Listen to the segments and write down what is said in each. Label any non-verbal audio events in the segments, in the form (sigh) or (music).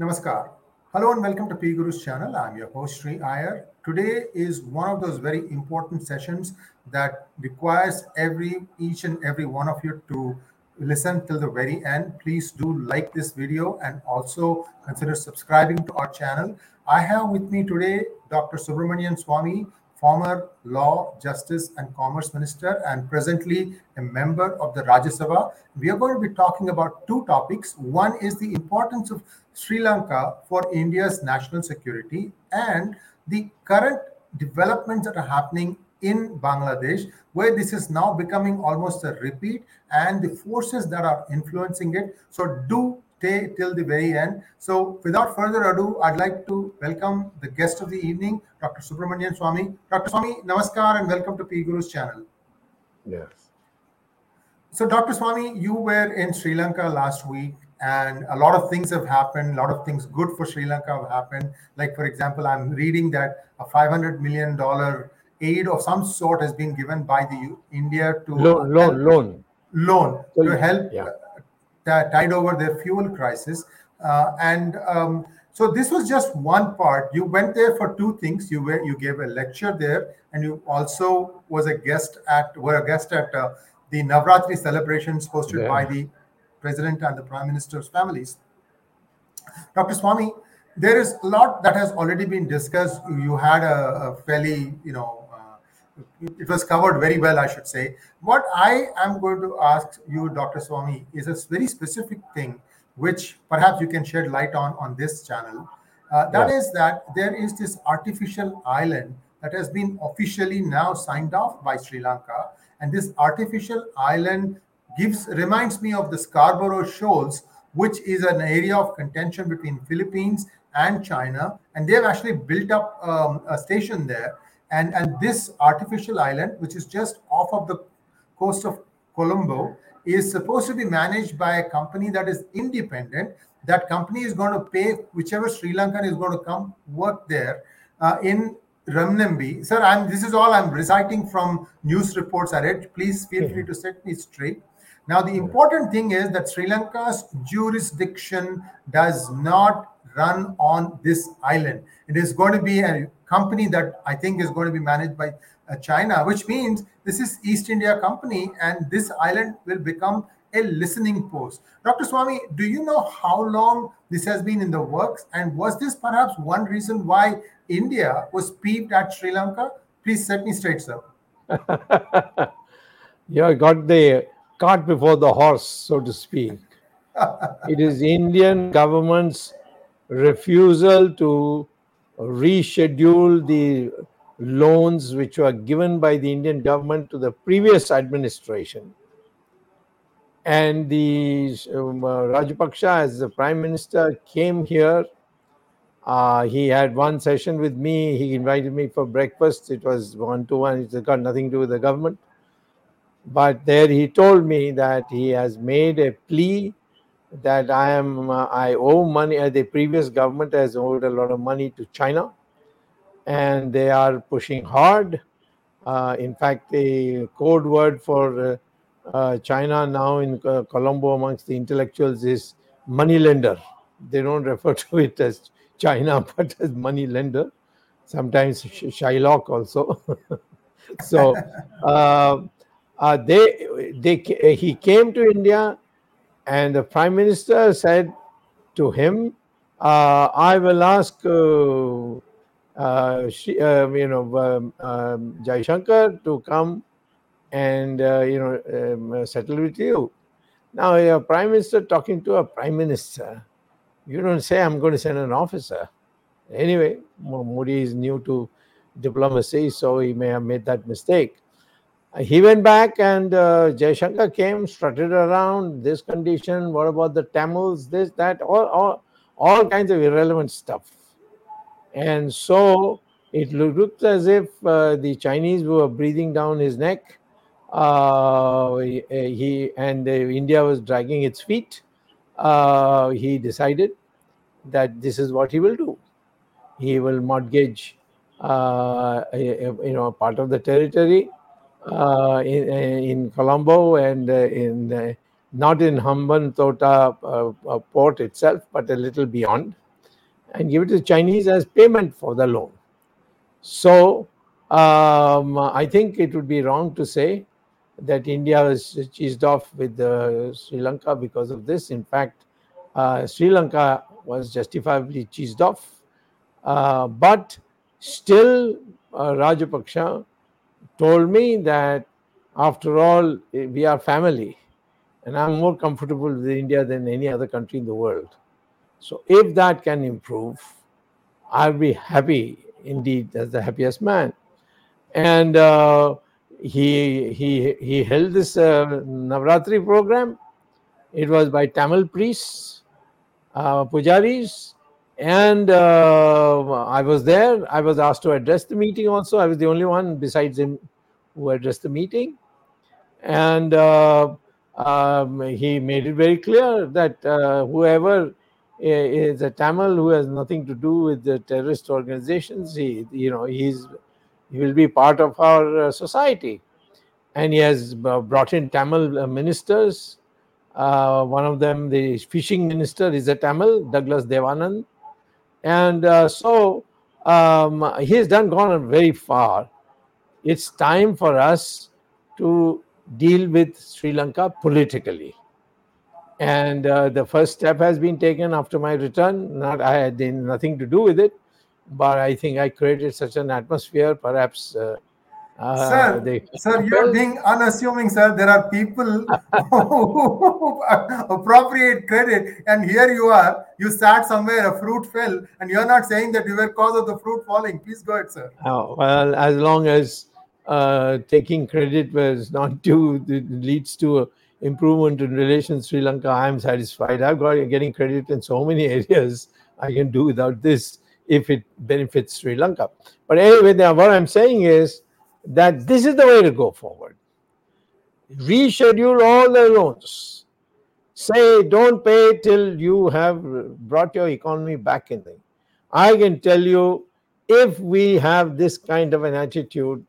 Namaskar. Hello and welcome to P Guru's channel. I'm your host Sri Iyer. Today is one of those very important sessions that requires every each and every one of you to listen till the very end. Please do like this video and also consider subscribing to our channel. I have with me today Dr. Subramanian Swamy, former Law, Justice, and Commerce Minister, and presently a member of the Rajya Sabha. We are going to be talking about two topics. One is the importance of Sri Lanka for India's national security and the current developments that are happening in Bangladesh, where this is now becoming almost a repeat, and the forces that are influencing it. So, do stay till the very end. So, without further ado, I'd like to welcome the guest of the evening, Dr. Subramanian Swamy. Dr. Swamy, namaskar and welcome to P Guru's channel. Yes. So, Dr. Swamy, you were in Sri Lanka last week, and a lot of things have happened. A lot of things good for Sri Lanka have happened. Like, for example, I'm reading that a $500 million aid of some sort has been given by the India to Loan, loan, loan. loan So, to help yeah. Tide over their fuel crisis. Uh, and um, so this was just one part. You went there for two things. You were you gave a lecture there, and you also was a guest at were a guest at uh, the Navratri celebrations hosted Yeah. by the president and the prime minister's families. Dr. Swamy, there is a lot that has already been discussed. You had a, a fairly, you know, it was covered very well, I should say. What I am going to ask you, Dr. Swamy, is a very specific thing, which perhaps you can shed light on on this channel. Uh, that Yeah. is that there is this artificial island that has been officially now signed off by Sri Lanka, and this artificial island gives reminds me of the Scarborough Shoals, which is an area of contention between Philippines and China, and they have actually built up um, a station there. And and this artificial island, which is just off of the coast of Colombo, is supposed to be managed by a company that is independent. That company is going to pay whichever Sri Lankan is going to come work there uh, in renminbi. Sir, I'm this is all I'm reciting from news reports I read. Please feel free to set me straight. Now, the important thing is that Sri Lanka's jurisdiction does not run on this island. It is going to be a company that I think is going to be managed by uh, China, which means this is East India Company, and this island will become a listening post. Dr. Swamy, do you know how long this has been in the works, and was this perhaps one reason why India was peeved at Sri Lanka? Please set me straight, sir. (laughs) you got the cart before the horse, so to speak. (laughs) it is Indian government's refusal to reschedule the loans which were given by the Indian government to the previous administration. And the um, uh, Rajapaksa, as the prime minister, came here. Uh, he had one session with me. He invited me for breakfast. It was one to one. It's got nothing to do with the government. But there he told me that he has made a plea that I am uh, I owe money. Uh, the previous government has owed a lot of money to China, and they are pushing hard. Uh, in fact, the code word for uh, uh, China now in uh, Colombo amongst the intellectuals is money lender. They don't (laughs) refer to it as China, (laughs) but as money lender. Sometimes Sh- Shylock also. (laughs) so uh, uh, they they he came to India, and the prime minister said to him, uh, "I will ask." Uh, uh, she, um, you know, um, um, Jai Shankar to come and uh, you know um, uh, settle with you. Now, a prime minister talking to a prime minister, you don't say, "I'm going to send an officer." Anyway, Mo- Modi is new to diplomacy, so he may have made that mistake. He went back and uh, came, strutted around this condition. What about the Tamils? This, that, all, all, all kinds of irrelevant stuff. And so it loo- looked as if uh, the Chinese were breathing down his neck. Uh, he, and uh, India was dragging its feet. Uh, he decided that this is what he will do. He will mortgage, uh, you know, part of the territory uh, in, in Colombo and uh, in uh, not in Hambantota port itself, but a little beyond. and give it to the Chinese as payment for the loan. So um, I think it would be wrong to say that India was cheesed off with Sri Lanka because of this. In fact, Sri Lanka was justifiably cheesed off. But still, uh, Rajapaksa told me that after all, we are family. And I'm more comfortable with India than any other country in the world. So if that can improve, I'll be happy indeed as the happiest man. And uh, he he he held this uh, Navratri program. It was by Tamil priests, uh, pujaris, and uh, I was there. I was asked to address the meeting. Also, I was the only one besides him who addressed the meeting, and uh, um, he made it very clear that uh, whoever is a Tamil who has nothing to do with the terrorist organizations. He, you know, he's he will be part of our uh, society, and he has brought in Tamil uh, ministers. Uh, one of them, the fishing minister, is a Tamil, Douglas Devananda, and uh, so um, he has done gone very far. It's time for us to deal with Sri Lanka politically and uh, the first step has been taken after my return. Not I had nothing to do with it, but I think I created such an atmosphere. Perhaps, uh, uh, sir, they, sir, you're being unassuming, sir. There are people (laughs) who (laughs) appropriate credit, and here you are. You sat somewhere, a fruit fell, and you're not saying that you were cause of the fruit falling. Please go ahead, sir. Oh, well, as long as uh, taking credit was not (laughs) due, leads to a improvement in relations Sri Lanka, I am satisfied. I've got getting credit in so many areas. I can do without this if it benefits Sri Lanka. But anyway, now what I'm saying is that this is the way to go forward. Reschedule all the loans. Say don't pay till you have brought your economy back in. Thing. I can tell you if we have this kind of an attitude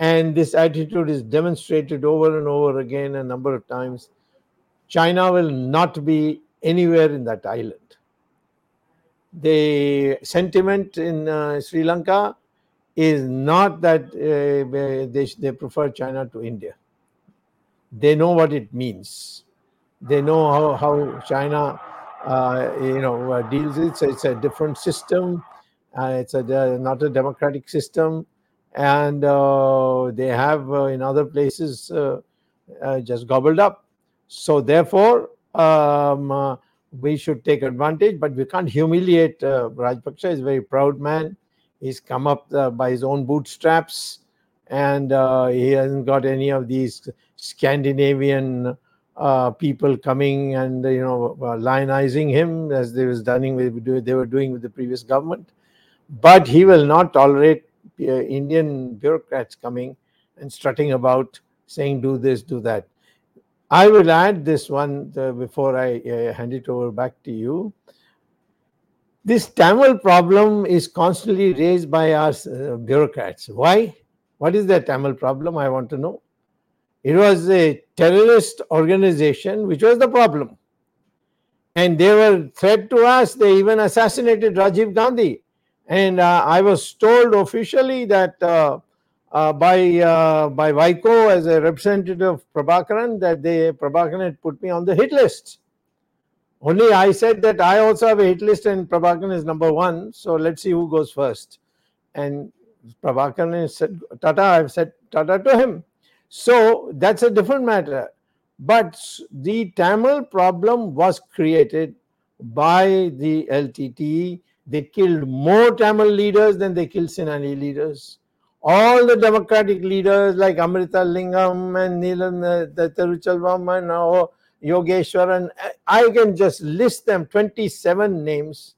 and this attitude is demonstrated over and over again a number of times. China will not be anywhere in that island. The sentiment in uh, Sri Lanka is not that uh, they, they prefer China to India. They know what it means. They know how, how China, uh, you know, uh, deals. It's, it's a different system. Uh, it's a, not a democratic system and uh, they have uh, in other places uh, just gobbled up. So therefore, um, we should take advantage, but we can't humiliate uh, Rajapaksa. He's a very proud man. He's come up uh, by his own bootstraps, and uh, he hasn't got any of these Scandinavian uh, people coming and you know lionizing him as they was doing with they were doing with the previous government. But he will not tolerate uh, Indian bureaucrats coming and strutting about saying, do this, do that. I will add this one uh, before I uh, hand it over back to you. This Tamil problem is constantly raised by our uh, bureaucrats. Why? What is the Tamil problem? I want to know. It was a terrorist organization which was the problem. And they were threat to us. They even assassinated Rajiv Gandhi. And uh, I was told officially that uh, uh, by uh, by Vaiko as a representative of Prabhakaran that they Prabhakaran had put me on the hit list. Only I said that I also have a hit list and Prabhakaran is number one. So let's see who goes first. And Prabhakaran said Tata. I've said Tata to him. So that's a different matter. But the Tamil problem was created by the LTTE they killed more Tamil leaders than they killed Sinhalese leaders. All the democratic leaders like Amirthalingam and Neelan uh, the Tiruchelvam and Yogeshwaran, I can just list them 27 names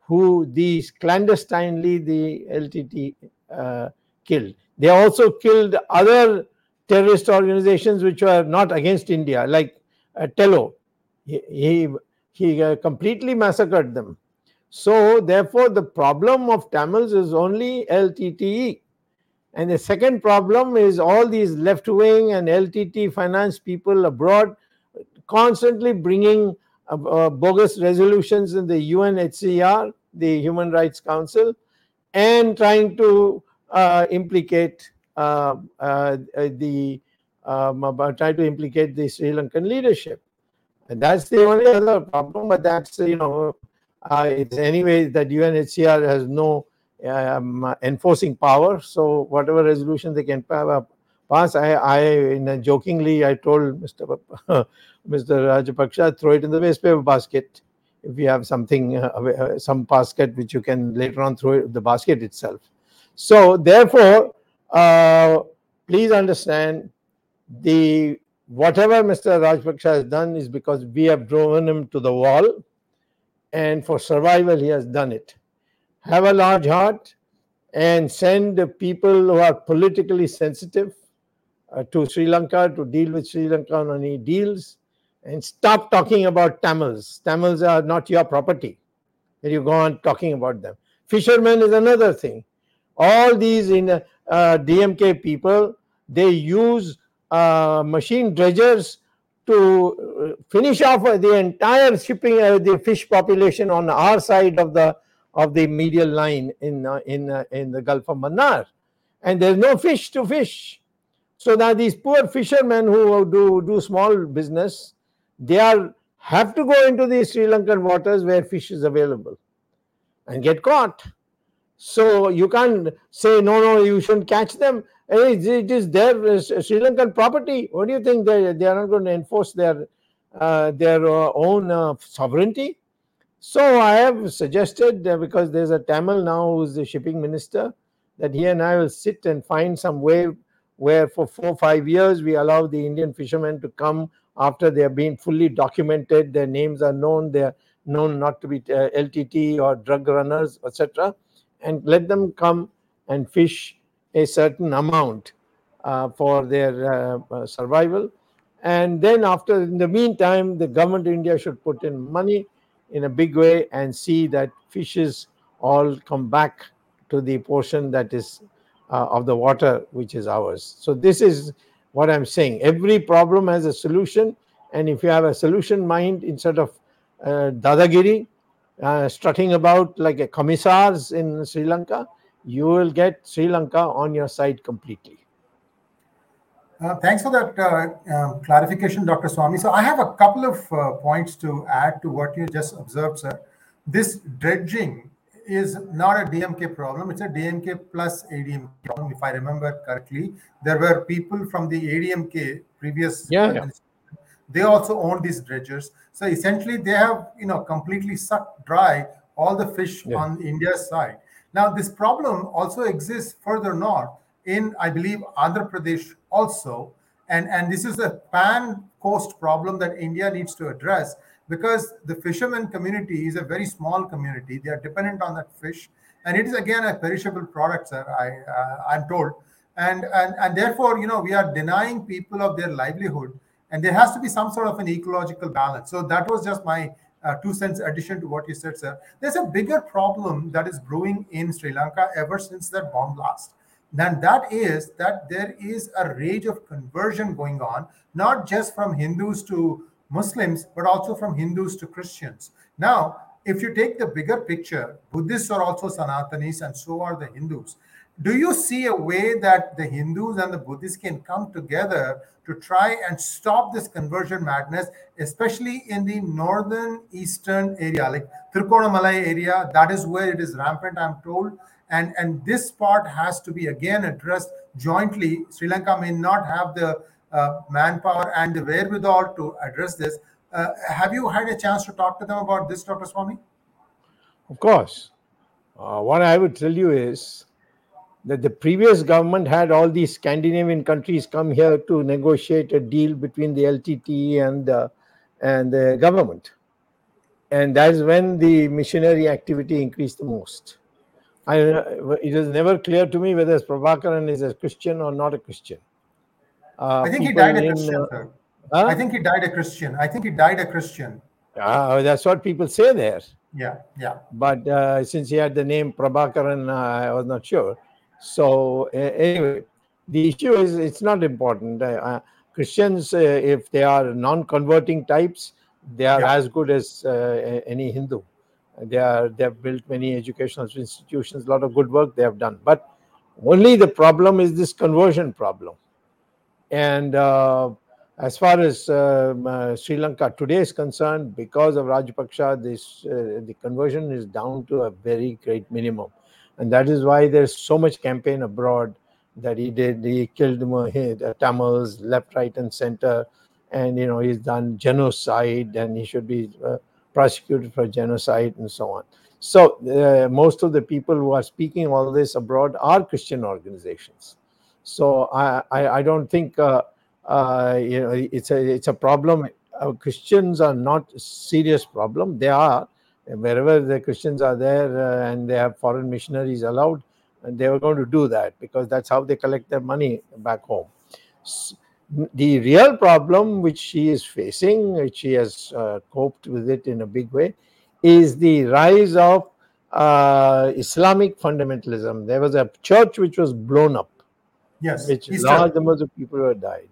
who these clandestinely the LTT uh, killed. They also killed other terrorist organizations which were not against India, like uh, TELO. He, he, he uh, completely massacred them. So, therefore, the problem of Tamils is only LTTE. And the second problem is all these left wing and LTT finance people abroad constantly bringing uh, uh, bogus resolutions in the UNHCR, the Human Rights Council, and trying to uh, implicate uh, uh, the um, try to implicate the Sri Lankan leadership. And that's the only other problem, but that's you know, it's anyway that UNHCR has no um, enforcing power. So whatever resolution they can pass, I, I jokingly I told Mr. (laughs) Mr. Rajapaksha throw it in the waste paper basket. If you have something, uh, uh, some basket which you can later on throw it, the basket itself. So therefore, uh, please understand the whatever Mr. Rajapaksha has done is because we have driven him to the wall, and for survival he has done it. Have a large heart and send people who are politically sensitive to Sri Lanka to deal with Sri Lanka on any deals and stop talking about Tamils. Tamils are not your property. And you go on talking about them. Fishermen is another thing. All these in uh, DMK people, they use uh, machine dredgers to uh, finish off the entire shipping uh, the fish population on our side of the of the medial line in uh, in uh, in the Gulf of Mannar, and there's no fish to fish. So now these poor fishermen who do do small business, they are have to go into the Sri Lankan waters where fish is available, and get caught. So you can't say no, no, you shouldn't catch them. It is their uh, Sri Lankan property. What do you think they they are not going to enforce their uh, their uh, own uh, sovereignty? So I have suggested uh, because there's a Tamil now who's the shipping minister that he and I will sit and find some way where for four five years we allow the Indian fishermen to come after they have been fully documented, their names are known, they are known not to be uh, LTT or drug runners, etc., and let them come and fish a certain amount uh, for their uh, uh, survival. And then, after, in the meantime, the government of India should put in money in a big way and see that fishes all come back to the portion that is uh, of the water which is ours. So, this is what I'm saying. Every problem has a solution, and if you have a solution mind instead of uh, dadagiri, uh, strutting about like a commissars in Sri Lanka, you will get Sri Lanka on your side completely. Uh, thanks for that uh, uh, clarification, Dr. Swamy. So I have a couple of uh, points to add to what you just observed, sir. This dredging is not a DMK problem. It's a DMK plus ADMK problem, if I remember correctly. There were people from the ADMK previous yeah, yeah. They also own these dredgers. So essentially, they have you know completely sucked dry all the fish yeah. on India's side. Now, this problem also exists further north in, I believe, Andhra Pradesh also. And, and this is a pan coast problem that India needs to address because the fishermen community is a very small community. They are dependent on that fish. And it is, again, a perishable product, sir, I, uh, I'm told. And, and, and therefore, you know, we are denying people of their livelihood. And there has to be some sort of an ecological balance. So that was just my uh, two cents addition to what you said, sir. There's a bigger problem that is brewing in Sri Lanka ever since that bomb blast. And that is that there is a rage of conversion going on, not just from Hindus to Muslims, but also from Hindus to Christians. Now, if you take the bigger picture, Buddhists are also Sanatanis, and so are the Hindus do you see a way that the Hindus and the Buddhists can come together to try and stop this conversion madness, especially in the northern eastern area, like Malay area? That is where it is rampant, I'm told. And, and this part has to be again addressed jointly. Sri Lanka may not have the manpower and the wherewithal to address this. Uh, have you had a chance to talk to them about this, Dr. Swamy? Of course. Uh, what I would tell you is that the previous government had all these Scandinavian countries come here to negotiate a deal between the LTT and the, and the government. And that's when the missionary activity increased the most. I, it is never clear to me whether Prabhakaran is a Christian or not a Christian. Uh, I think he died a Christian, uh. Huh? I think he died a Christian. I think he died a Christian. Uh, that's what people say there. Yeah, yeah. But uh, since he had the name Prabhakaran, uh, I was not sure. So uh, anyway, the issue is it's not important. Uh, Christians, uh, if they are non-converting types, They are Yeah. as good as uh, any Hindu. They are they have built many educational institutions, a lot of good work they have done. But only the problem is this conversion problem. And uh, as far as um, Sri Lanka today is concerned, because of Rajapaksa, this uh, the conversion is down to a very great minimum, and that is why there's so much campaign abroad that he did. He killed the Tamils left, right, and center, and you know he's done genocide, and he should be prosecuted for genocide and so on. So uh, most of the people who are speaking all this abroad are Christian organizations. So I I, I don't think. Uh, uh, you know it's a it's a problem. Uh, christians are not a serious problem. They are. Wherever the christians are there uh, and they have foreign missionaries allowed and they were going to do that because that's how they collect their money back home. The real problem which she is facing which she has uh, coped with it in a big way is the rise of uh, islamic fundamentalism. There was a church which was blown up Yes. which Easter. large numbers of people have died.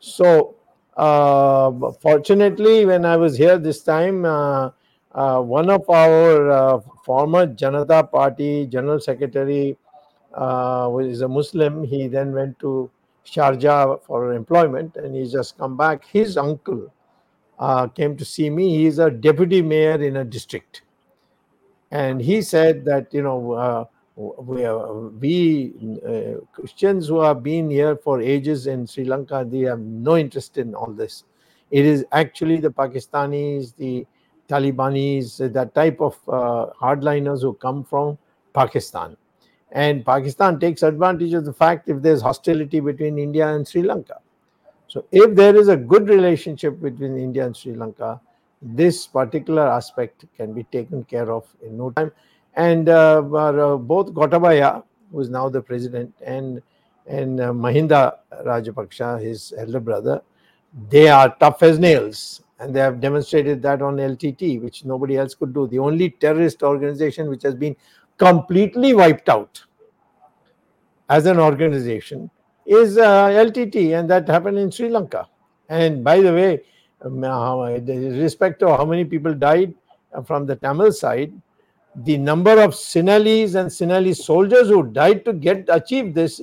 So, uh, fortunately, when I was here this time, uh, uh, one of our uh, former Janata Party General Secretary uh, who is a Muslim. He then went to Sharjah for employment and he's just come back. His uncle uh, came to see me. He's a deputy mayor in a district. And he said that, you know, uh, we, are, we uh, Christians who have been here for ages in Sri Lanka, they have no interest in all this. It is actually the Pakistanis, the Talibanis, that type of uh, hardliners who come from Pakistan. And Pakistan takes advantage of the fact if there's hostility between India and Sri Lanka. So, if there is a good relationship between India and Sri Lanka, this particular aspect can be taken care of in no time. And uh, uh, both Gotabaya, who is now the president, and and uh, Mahinda Rajapaksa, his elder brother, they are tough as nails, and they have demonstrated that on LTT, which nobody else could do. The only terrorist organization which has been completely wiped out as an organization is uh, LTT, and that happened in Sri Lanka. And by the way, um, uh, respect to how many people died from the Tamil side, the number of Sinhalese and Sinhalese soldiers who died to get achieve this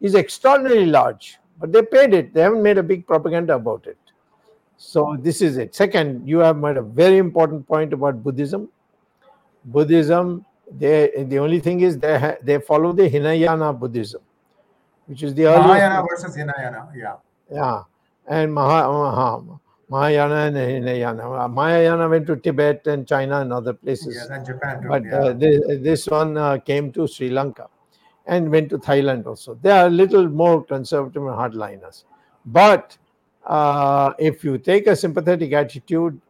is extraordinarily large. But they paid it. They haven't made a big propaganda about it. So this is it. Second, you have made a very important point about Buddhism. Buddhism, they the only thing is they they follow the Hinayana Buddhism, which is the earliest Mahayana versus Hinayana. Yeah. yeah, and Maha, Maha, Mahayana and Hinayana. Mahayana went to Tibet and China and other places, Yes, and Japan too. but yeah. uh, this, this one uh, came to Sri Lanka and went to Thailand also. They are a little more conservative and hardliners. But uh, if you take a sympathetic attitude,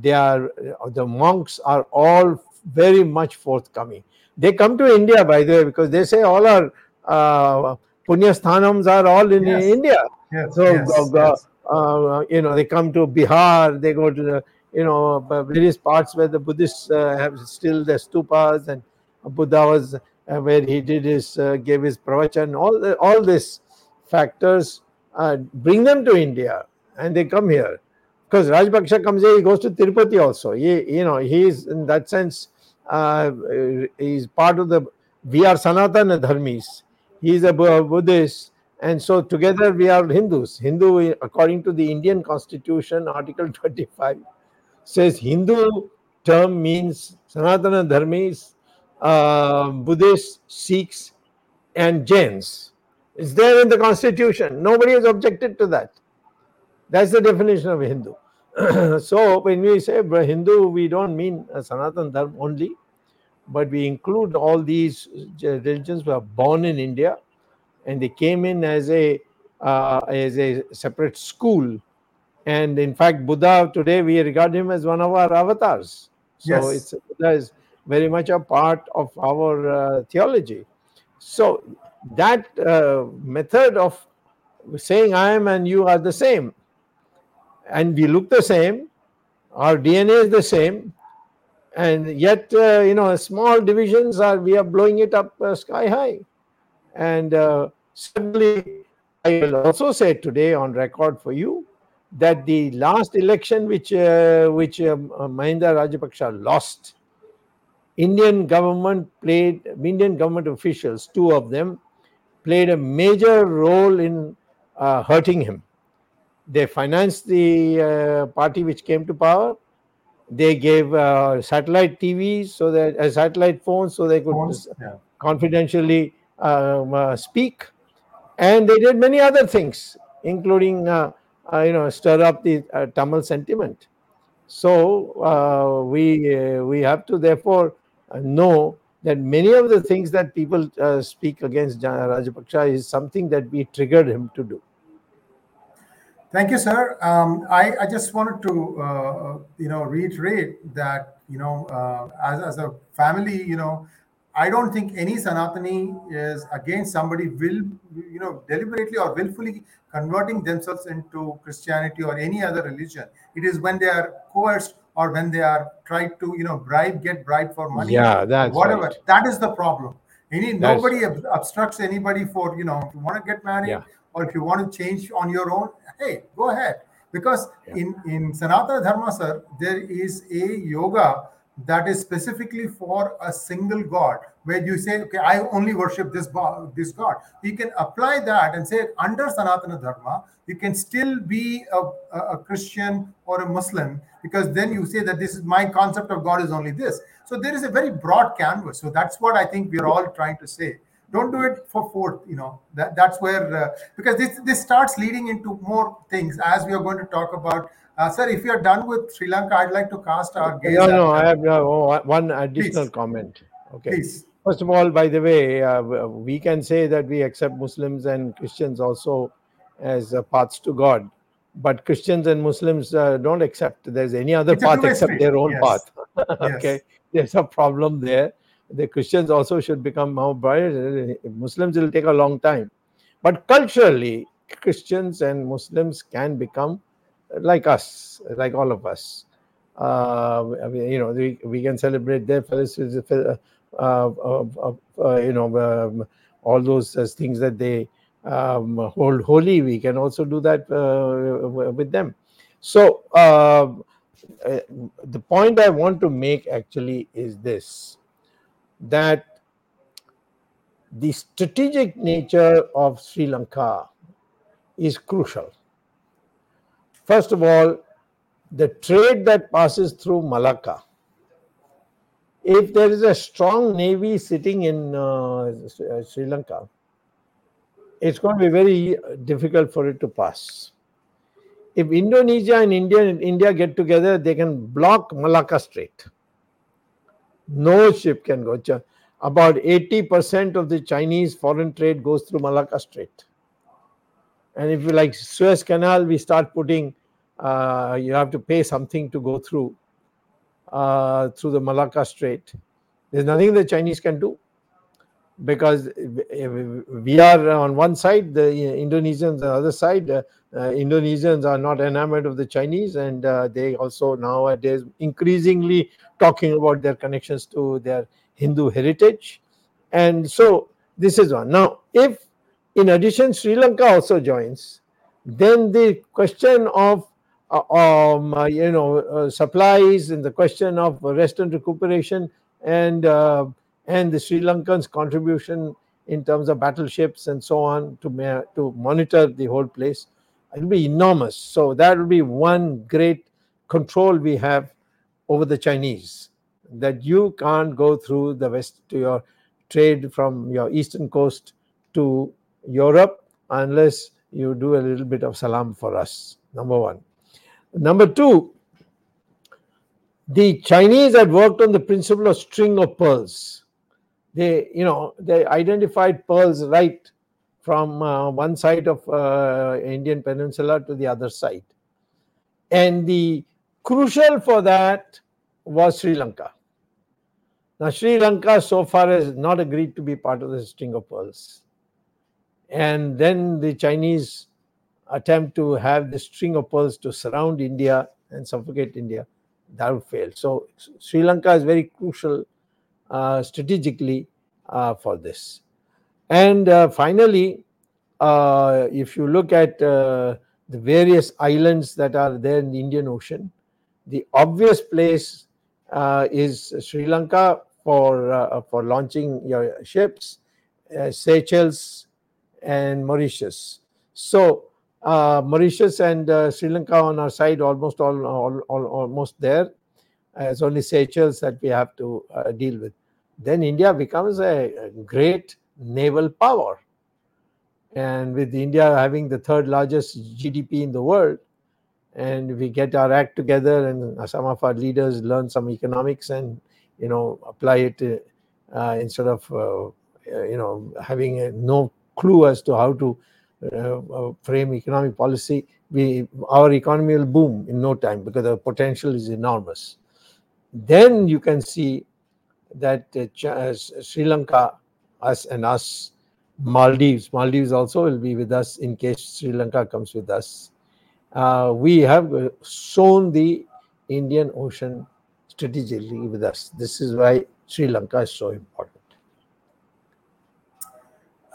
they are uh, the monks are all very much forthcoming. They come to India, by the way, because they say all our uh, punyasthanams are all in Yes. India yes, so yes, go- yes. Uh, you know they come to bihar they go to the you know various parts where the buddhists uh, have still their stupas and buddha was uh, where he did his uh, gave his pravachan. All the, all these factors uh, bring them to india and they come here. Because rajpaksha comes here he goes to tirupati also. He you know he is in that sense uh, he's part of the we are sanatana dharmis. He is a buddhist and so together we are Hindus. Hindu, according to the Indian Constitution, Article 25, says Hindu term means Sanatana Dharmis, uh, Buddhists, Sikhs, and Jains. It's there in the Constitution. Nobody has objected to that. That's the definition of Hindu. (clears throat) so when we say Hindu, we don't mean Sanatan Dharma only, but we include all these uh, religions who are born in India and they came in as a uh, as a separate school. And in fact buddha today we regard him as one of our avatars. So Yes. it's buddha is very much a part of our uh, theology. So that uh, method of saying i am and you are the same and we look the same our dna is the same and yet uh, you know small divisions are we are blowing it up uh, sky high. And uh, certainly, I will also say today on record for you that the last election which uh, which um, uh, Mahinda Rajapaksa lost, Indian government played Indian government officials, two of them, played a major role in uh, hurting him. They financed the uh, party which came to power. They gave uh, satellite TVs so that uh, satellite phones so they could yeah. confidentially um, uh, speak, and they did many other things, including uh, uh, you know stir up the uh, Tamil sentiment. So uh, we uh, we have to therefore know that many of the things that people speak against Ja- Rajapaksa is something that we triggered him to do. Thank you, sir. Um, I, I just wanted to, uh, you know, reiterate that, you know, uh, as, as a family, you know, I don't think any Sanatani is against somebody will, you know, deliberately or willfully converting themselves into Christianity or any other religion. It is when they are coerced or when they are tried to, you know, bribe, get bribe for money, Yeah, that's whatever. right. That is the problem. Any That's- nobody ob- obstructs anybody for, you know, if you want to get married Yeah. or if you want to change on your own, hey, go ahead. Because Yeah. in in Sanatana Dharma, sir, there is a yoga that is specifically for a single god, where you say, okay, I only worship this this god. You can apply that and say under Sanatana Dharma, you can still be a, a, Christian or a Muslim because then you say that this is my concept of God is only this. So there is a very broad canvas. So that's what I think we're all trying to say don't do it for fourth you know that that's where uh, because this this starts leading into more things as we are going to talk about uh, sir if you're done with sri lanka i'd like to cast our gaze No, no, I have uh, one additional Please. comment. Okay. please First of all, by the way, uh, we can say that we accept Muslims and Christians also as uh, paths to God, but Christians and Muslims uh, don't accept there's any other It's path except their own Yes. path. (laughs) okay, there's a problem there. The Christians also should become more bright. Muslims will take a long time, but culturally, Christians and Muslims can become like us, like all of us. Uh, I mean, you know, we, we can celebrate their festivals, uh, uh, uh, you know, um, all those uh, things that they um, hold holy. We can also do that uh, with them. So, uh, the point I want to make actually is this that the strategic nature of Sri Lanka is crucial. First of all, the trade that passes through Malacca. If there is a strong navy sitting in uh, Sri Lanka, it's going to be very difficult for it to pass. If Indonesia and India and India get together, they can block Malacca Strait. No ship can go. About 80% of the Chinese foreign trade goes through Malacca Strait. And if you like Suez Canal, we start putting, uh, you have to pay something to go through uh, through the Malacca Strait. There's nothing the Chinese can do because we are on one side, the Indonesians on the other side. Uh, uh, Indonesians are not enamored of the Chinese, and uh, they also nowadays increasingly talking about their connections to their Hindu heritage. And so this is one. Now, if in addition Sri Lanka also joins, then the question of uh, um, uh, you know uh, supplies and the question of rest and recuperation and uh, and the Sri Lankans' contribution in terms of battleships and so on to ma- to monitor the whole place it will be enormous. So that will be one great control we have over the Chinese that you can't go through the west to your trade from your eastern coast to Europe unless you do a little bit of salam for us. Number one. Number two, the Chinese had worked on the principle of string of pearls. They, you know, they identified pearls right from uh, one side of uh, Indian peninsula to the other side. And the crucial for that was Sri Lanka. Now, Sri Lanka so far has not agreed to be part of the string of pearls. And then the Chinese attempt to have the string of pearls to surround India and suffocate India, that would fail. So, Sri Lanka is very crucial uh, strategically uh, for this. And uh, finally, uh, if you look at uh, the various islands that are there in the Indian Ocean. The obvious place uh, is Sri Lanka for for launching your ships, Seychelles, and Mauritius. So uh, Mauritius and uh, Sri Lanka on our side almost all, all, all almost there. it's only Seychelles that we have to uh, deal with. Then India becomes a, a great naval power and with India having the third largest GDP in the world, and we get our act together, and some of our leaders learn some economics and you know apply it uh, instead of uh, you know having a, no clue as to how to uh, uh, frame economic policy, we our economy will boom in no time because the potential is enormous. Then you can see that uh, Sri Lanka, us and us Maldives. Maldives also will be with us in case Sri Lanka comes with us. Uh, we have uh, sown the Indian Ocean strategically with us. This is why Sri Lanka is so important.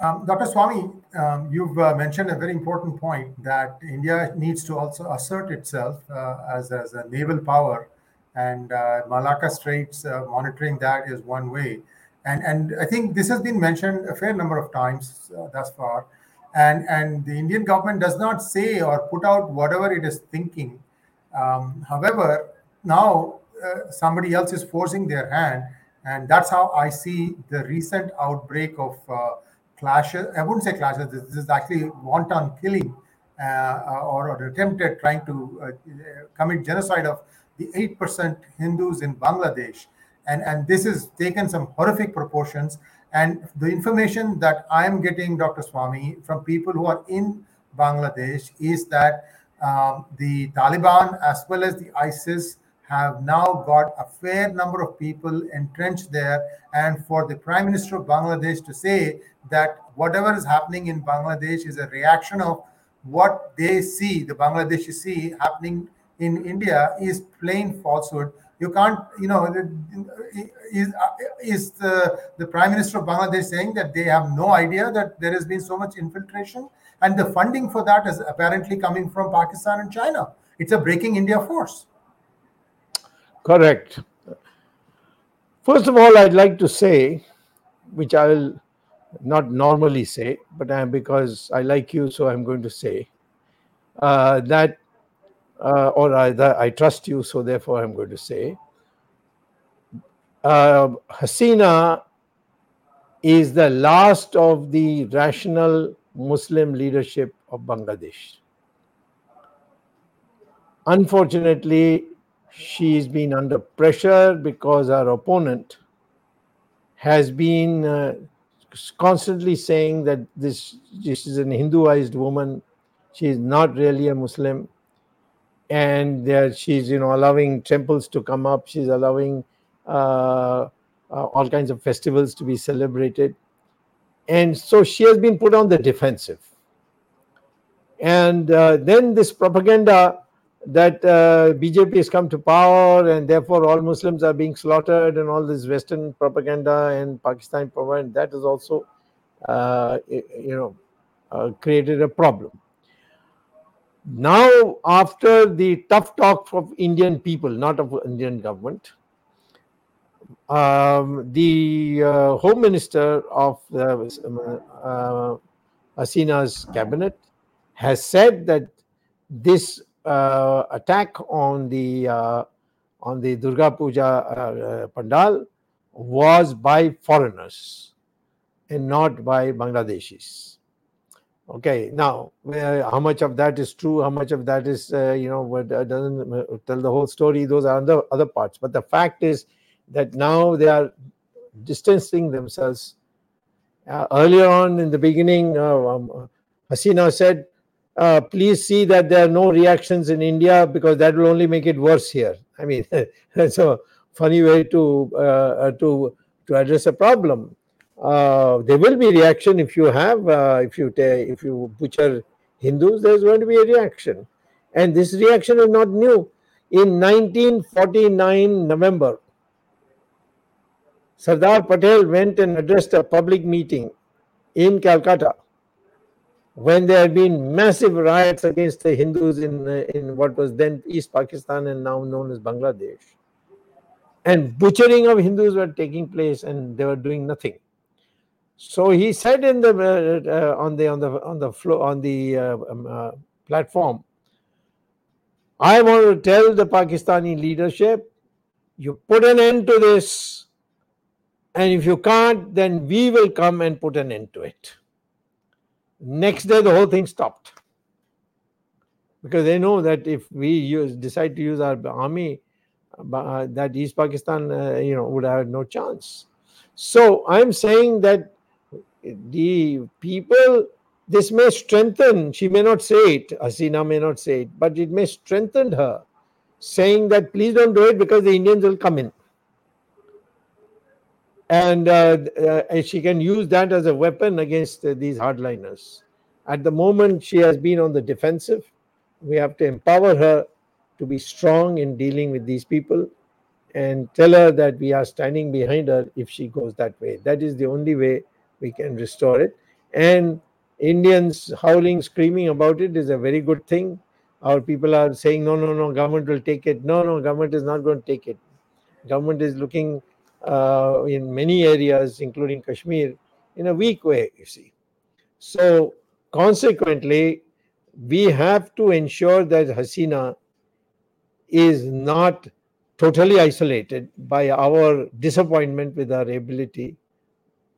Um, Dr. Swamy, um, you've uh, mentioned a very important point that India needs to also assert itself uh, as, as a naval power, and uh, Malacca Straits uh, monitoring that is one way and and I think this has been mentioned a fair number of times uh, thus far, and and the Indian government does not say or put out whatever it is thinking. Um, however, now uh, somebody else is forcing their hand, and that's how I see the recent outbreak of clashes. I wouldn't say clashes. This, is actually wanton killing uh, or, or attempted trying to uh, commit genocide of the eight percent Hindus in Bangladesh and and this has taken some horrific proportions and the information that i am getting dr swamy from people who are in bangladesh is that um, the taliban as well as the isis have now got a fair number of people entrenched there and for the prime minister of bangladesh to say that whatever is happening in bangladesh is a reaction of what they see the bangladeshi see happening in india is plain falsehood you can't, you know, is, is the, the Prime Minister of Bangladesh saying that they have no idea that there has been so much infiltration? And the funding for that is apparently coming from Pakistan and China. It's a breaking India force. Correct. First of all, I'd like to say, which I will not normally say, but I, am because I like you, so I'm going to say uh, that uh, or I, I trust you, so therefore I'm going to say, uh, Hasina is the last of the rational Muslim leadership of Bangladesh. Unfortunately, she's been under pressure because her opponent has been uh, constantly saying that this, this is an Hinduized woman. She is not really a Muslim. And there she's you know allowing temples to come up. She's allowing uh, uh, all kinds of festivals to be celebrated. And so she has been put on the defensive. And uh, then this propaganda that uh, bjp has come to power and therefore all muslims are being slaughtered and all this western propaganda and pakistan propaganda that has also uh, you know uh, created a problem. Now, after the tough talk of Indian people, not of Indian government, um, the uh, Home Minister of the, uh, Hasina's cabinet has said that this uh, attack on the uh, on the Durga Puja uh, pandal was by foreigners and not by Bangladeshis. Okay, now how much of that is true? How much of that is uh, you know what uh, doesn't uh, tell the whole story? Those are other other parts. But the fact is that now they are distancing themselves. Uh, earlier on in the beginning, uh, um, Hasina said, uh, "Please see that there are no reactions in India because that will only make it worse here." I mean, (laughs) that's a funny way to to to address a problem uh, there will be reaction if you have uh, if you if you butcher Hindus. There's going to be a reaction, and this reaction is not new. In 1949 November, Sardar Patel went and addressed a public meeting in Calcutta. When there had been massive riots against the Hindus in, in what was then East Pakistan and now known as Bangladesh. And butchering of Hindus were taking place and they were doing nothing. So he said in the uh, on the on the on the floor on the uh, um, uh, platform, I want to tell the Pakistani leadership, you put an end to this, and if you can't, then we will come and put an end to it. Next day, the whole thing stopped because they know that if we use, decide to use our army, uh, that East Pakistan, uh, you know, would have no chance. So I'm saying that the people, this may strengthen. She may not say it. Hasina may not say it, but it may strengthen her, saying that please don't do it because the Indians will come in and uh, uh, she can use that as a weapon against uh, these hardliners. At the moment, she has been on the defensive. We have to empower her to be strong in dealing with these people and tell her that we are standing behind her if she goes that way. That is the only way we can restore it. And Indians howling, screaming about it is a very good thing. Our people are saying, no, no, no, government will take it. No, no, government is not going to take it. Government is looking uh, in many areas, including Kashmir, in a weak way, you see. So, consequently, we have to ensure that Hasina is not totally isolated by our disappointment with our ability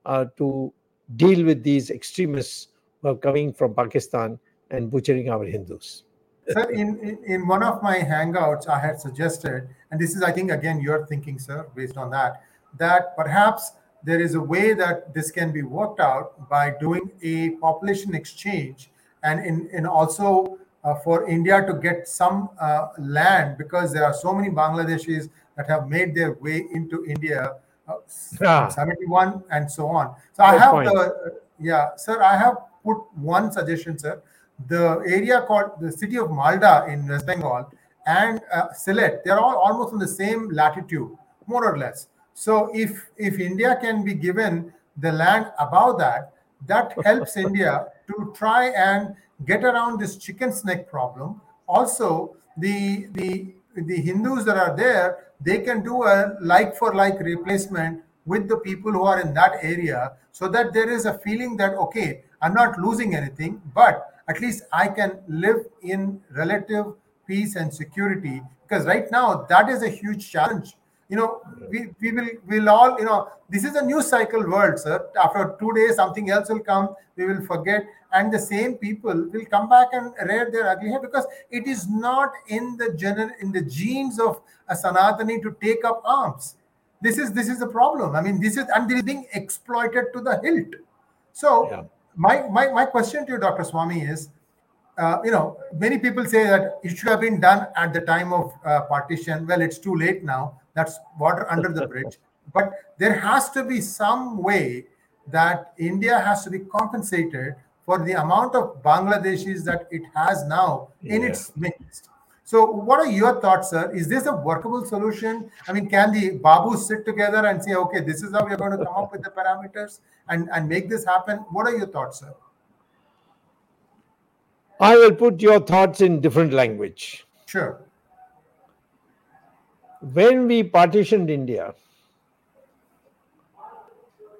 uh, to deal with these extremists who are coming from Pakistan and butchering our Hindus. Sir, in, in, in one of my hangouts, I had suggested, and this is, I think, again, your thinking, sir, based on that, that perhaps there is a way that this can be worked out by doing a population exchange and in, in also uh, for India to get some uh, land because there are so many Bangladeshis that have made their way into India, uh, ah. 71 and so on. So Good I have point. the, yeah, sir, I have put one suggestion, sir. The area called the city of Malda in West Bengal and uh, Sylhet, they're all almost on the same latitude, more or less. So if if India can be given the land above that, that helps India to try and get around this chicken's neck problem. Also, the the the Hindus that are there, they can do a like for like replacement with the people who are in that area so that there is a feeling that okay i'm not losing anything but at least i can live in relative peace and security because right now that is a huge challenge you know, we, we will will all, you know, this is a new cycle world, sir. After two days, something else will come, we will forget, and the same people will come back and rear their ugly head because it is not in the general in the genes of a Sanatani to take up arms. This is this is the problem. I mean, this is and this is being exploited to the hilt. So yeah. my, my my question to you, Dr. Swamy, is uh, you know, many people say that it should have been done at the time of uh, partition. Well, it's too late now. That's water under the bridge. (laughs) But there has to be some way that India has to be compensated for the amount of Bangladeshis that it has now in yeah. its midst. So, what are your thoughts, sir? Is this a workable solution? I mean, can the Babus sit together and say, okay, this is how we're going to come up with the parameters and, and make this happen? What are your thoughts, sir? I will put your thoughts in different language. Sure when we partitioned India,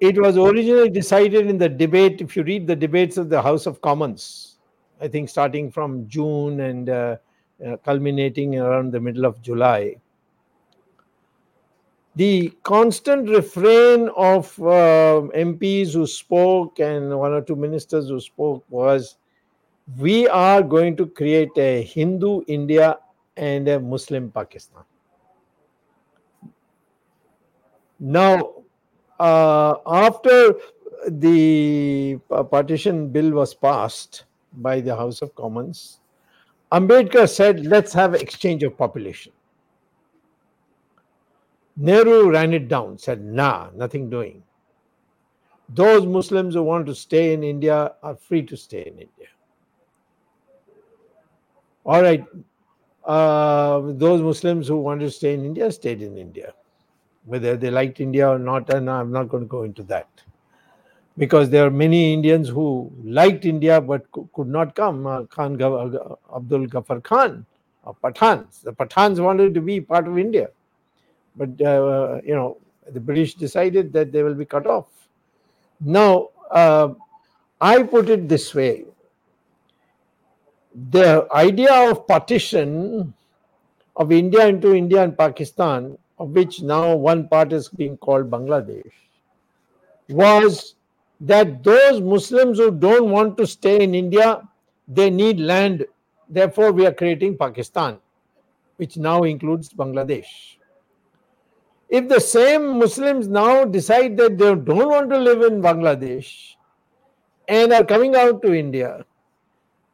it was originally decided in the debate. If you read the debates of the House of Commons, I think starting from June and uh, uh, culminating around the middle of July, the constant refrain of uh, MPs who spoke and one or two ministers who spoke was we are going to create a Hindu India and a Muslim Pakistan. Now, uh, after the partition bill was passed by the House of Commons, Ambedkar said, let's have exchange of population. Nehru ran it down, said, nah, nothing doing. Those Muslims who want to stay in India are free to stay in India. All right, uh, those Muslims who wanted to stay in India stayed in India whether they liked India or not, and I'm not going to go into that. because there are many Indians who liked India but could not come. Uh, Khan Abdul Ghaffar Khan, or Pathans. The Pathans wanted to be part of India, but uh, you know the British decided that they will be cut off. Now, uh, I put it this way: the idea of partition of India into India and Pakistan, of which now one part is being called Bangladesh, was that those Muslims who don't want to stay in India, they need land. Therefore, we are creating Pakistan, which now includes Bangladesh. If the same Muslims now decide that they don't want to live in Bangladesh and are coming out to India,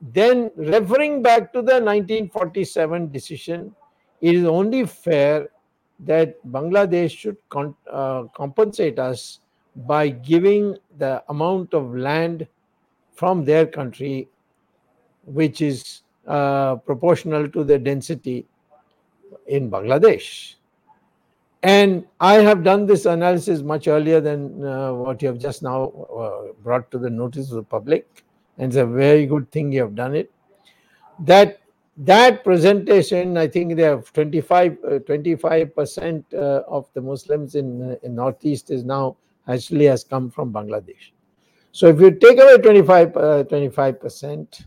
then referring back to the 1947 decision, it is only fair that Bangladesh should con- uh, compensate us by giving the amount of land from their country which is uh, proportional to the density in Bangladesh. And I have done this analysis much earlier than uh, what you have just now uh, brought to the notice of the public. And it's a very good thing you have done it. That that presentation, I think they have 25 percent uh, uh, of the Muslims in, uh, in Northeast is now actually has come from Bangladesh. So if you take away 25 uh, percent,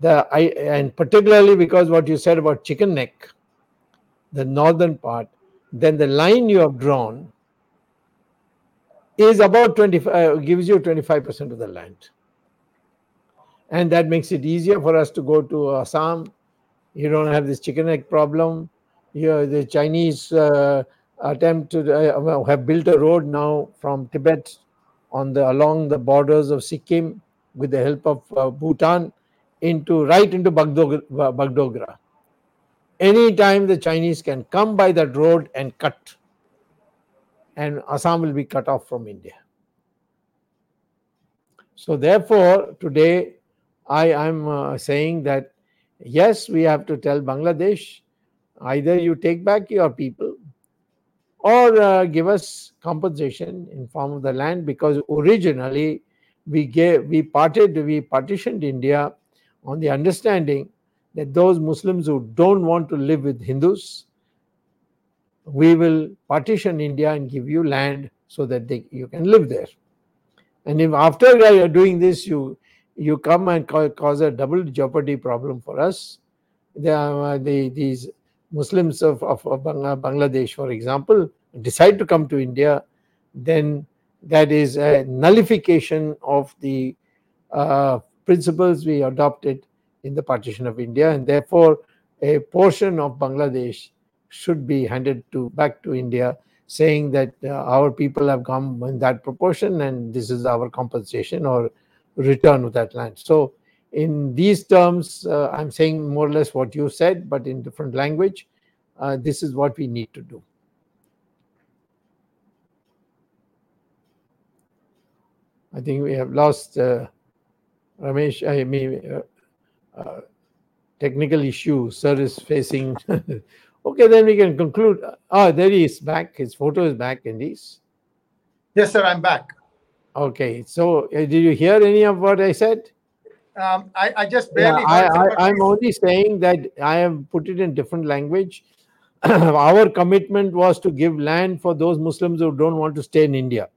the I, and particularly because what you said about Chicken Neck, the northern part, then the line you have drawn is about 25 uh, gives you 25 percent of the land and that makes it easier for us to go to assam you don't have this chicken neck problem you the chinese uh, attempt to uh, have built a road now from Tibet on the along the borders of Sikkim with the help of uh, Bhutan into right into Bagdogra, Bagdogra. Anytime the Chinese can come by that road and cut, and Assam will be cut off from India. So therefore, today I am uh, saying that yes, we have to tell Bangladesh either you take back your people or uh, give us compensation in form of the land because originally we gave we parted we partitioned India on the understanding that those Muslims who don't want to live with Hindus, we will partition India and give you land so that they, you can live there. And if after you are doing this you you come and cause a double jeopardy problem for us, the, uh, the these Muslims of, of, of Bangladesh, for example, decide to come to India, then that is a nullification of the uh, principles we adopted in the partition of India, and therefore a portion of Bangladesh should be handed to back to India, saying that uh, our people have come in that proportion, and this is our compensation or return of that land. So, in these terms, uh, I'm saying more or less what you said, but in different language. Uh, this is what we need to do. I think we have lost uh, Ramesh. I mean, uh, uh, technical issue. Sir is facing. (laughs) okay, then we can conclude. Ah, there he is back. His photo is back, he's. Yes, sir. I'm back. Okay, so uh, did you hear any of what I said? Um, I, I just barely. Yeah, I, am only saying that I have put it in different language. (clears throat) Our commitment was to give land for those Muslims who don't want to stay in India.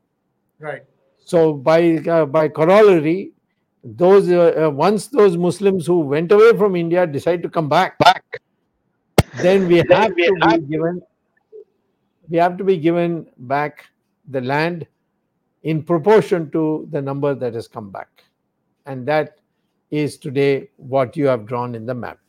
Right. So by uh, by corollary, those uh, uh, once those Muslims who went away from India decide to come back, back, then we have to be given we have to be given back the land in proportion to the number that has come back, and that is today what you have drawn in the map.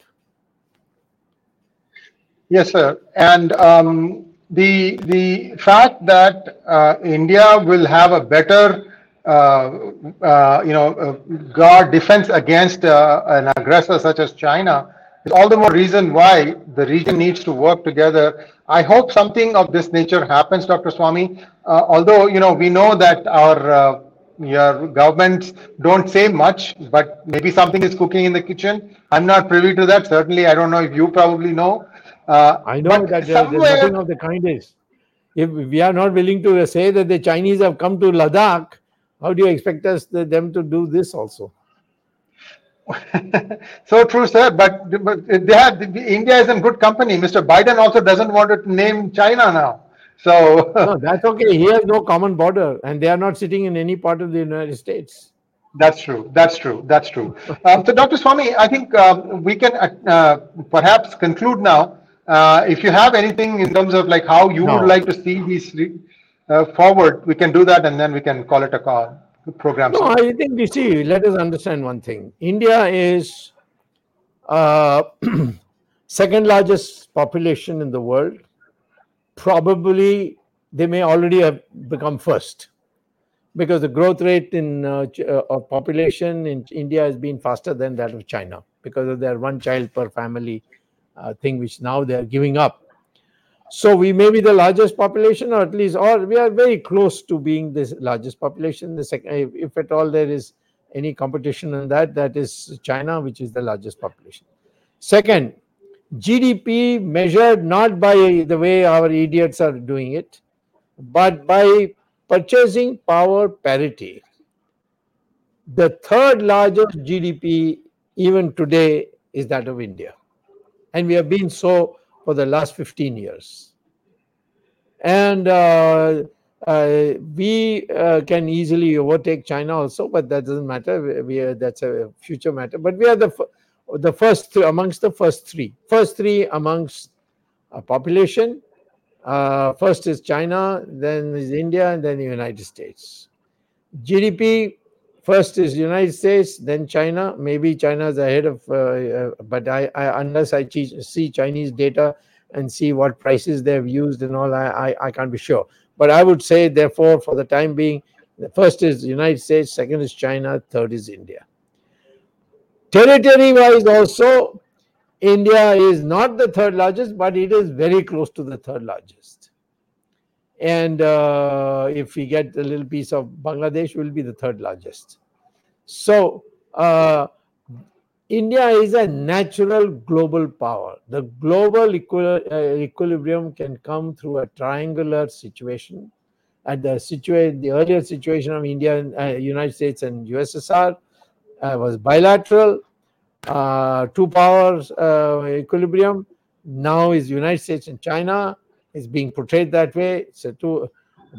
Yes, sir. And um, the the fact that uh, India will have a better uh, uh, you know, uh, guard defense against an aggressor such as China is all the more reason why the region needs to work together. I hope something of this nature happens, Dr. Swamy. although, you know, we know that our your governments don't say much, but maybe something is cooking in the kitchen. I'm not privy to that. Certainly, I don't know if you probably know. Uh, I know that there's nothing of the kind is. If we are not willing to say that the Chinese have come to Ladakh, How do you expect us them to do this also? So true, sir. But, but they have India is in good company. Mr. Biden also doesn't want to name China now. So no, (laughs) that's okay. He has no common border, and they are not sitting in any part of the United States. That's true. That's true. That's true. Um, so, Dr. Swamy, I think um, we can uh, perhaps conclude now. Uh, if you have anything in terms of like how you no. would like to see these uh, forward, we can do that, and then we can call it a call program. No, I think you see. Let us understand one thing. India is uh, (clears throat) second largest population in the world. Probably they may already have become first because the growth rate in uh, uh, of population in India has been faster than that of China because of their one child per family uh, thing, which now they are giving up. So we may be the largest population, or at least, or we are very close to being the largest population. The second, if at all there is any competition on that, that is China, which is the largest population. Second, GDP measured not by the way our idiots are doing it, but by purchasing power parity. The third largest GDP, even today, is that of India. And we have been so for the last 15 years. And uh, uh, we uh, can easily overtake China also, but that doesn't matter. We, that's a future matter. But we are the the first three, amongst the first three, first three amongst population. Uh, first is China, then is India, and then the United States. GDP first is United States, then China. Maybe China is ahead of, uh, uh, but I, I, unless I see Chinese data and see what prices they've used and all, I, I, I can't be sure. But I would say, therefore, for the time being, the first is United States, second is China, third is India. Territory wise, also, India is not the third largest, but it is very close to the third largest and uh, if we get a little piece of Bangladesh, will be the third largest. So uh, India is a natural global power. The global uh, equilibrium can come through a triangular situation. At the situation, the earlier situation of India, and, uh, United States, and USSR uh, was bilateral, uh, two powers equilibrium. Now is United States and China is being portrayed that way. So to,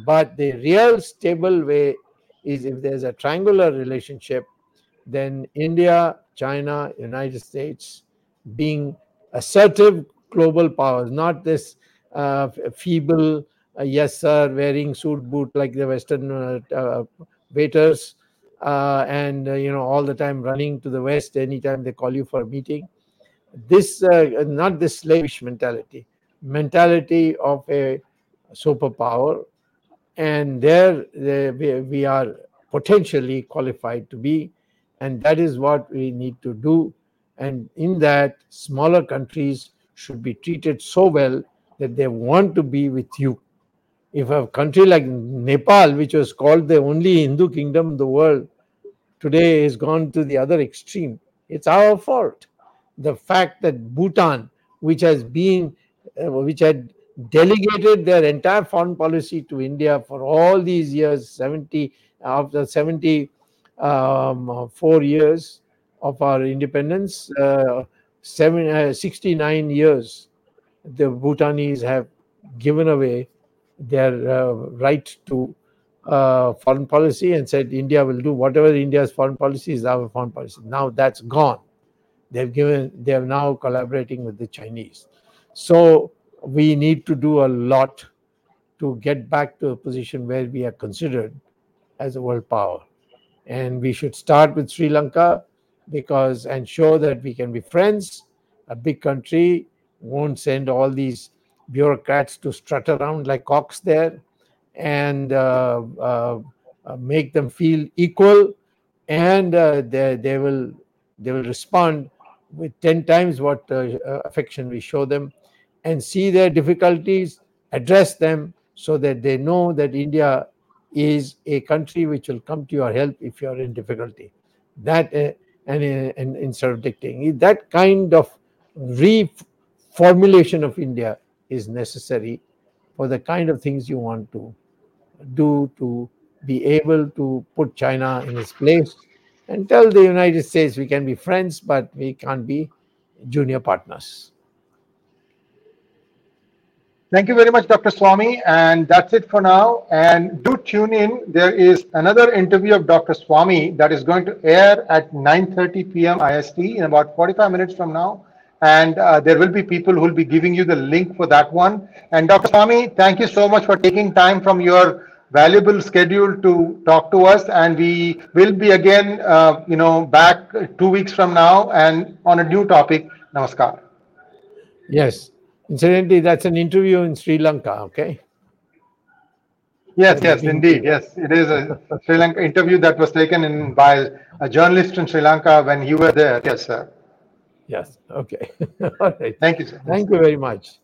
but the real stable way is if there's a triangular relationship, then India, China, United States being assertive global powers, not this uh, feeble, uh, yes sir, wearing suit boot like the Western uh, uh waiters, uh, and uh, you know all the time running to the West anytime they call you for a meeting. This not this slavish mentality mentality of a superpower, and there, we are potentially qualified to be, and that is what we need to do. And in that, smaller countries should be treated so well that they want to be with you. If a country like Nepal, which was called the only Hindu kingdom in the world, today has gone to the other extreme, it's our fault. The fact that Bhutan, which has been which had delegated their entire foreign policy to India for all these years, 70 after 74 um, years of our independence, uh, seven, uh, 69 years, the Bhutanese have given away their uh, right to uh, foreign policy and said India will do whatever India's foreign policy is our foreign policy. Now that's gone. They've given. They are now collaborating with the Chinese. So we need to do a lot to get back to a position where we are considered as a world power. And we should start with Sri Lanka because and show that we can be friends. A big country won't send all these bureaucrats to strut around like cocks there and uh, uh, uh make them feel equal and uh, they, they will they will respond with 10 times what uh, affection we show them and see their difficulties, address them so that they know that India is a country which will come to your help if you are in difficulty. That uh, and, uh, and instead of dictating, that kind of reformulation of India is necessary for the kind of things you want to do to be able to put China in its place and tell the United States we can be friends, but we can't be junior partners. Thank you very much, Dr. Swamy. And that's it for now. And do tune in. There is another interview of Dr. Swamy that is going to air at 9.30 p.m. IST in about 45 minutes from now. And uh, there will be people who will be giving you the link for that one. And Dr. Swamy, thank you so much for taking time from your valuable schedule to talk to us. And we will be again, uh, you know, back two weeks from now and on a new topic. Namaskar. Yes. Incidentally, that's an interview in Sri Lanka, okay? Yes, yes, indeed. Yes, it is a Sri Lanka interview that was taken in by a journalist in Sri Lanka when you were there. Yes, sir. Yes, okay. (laughs) All right. Thank you, sir. Thank you very much.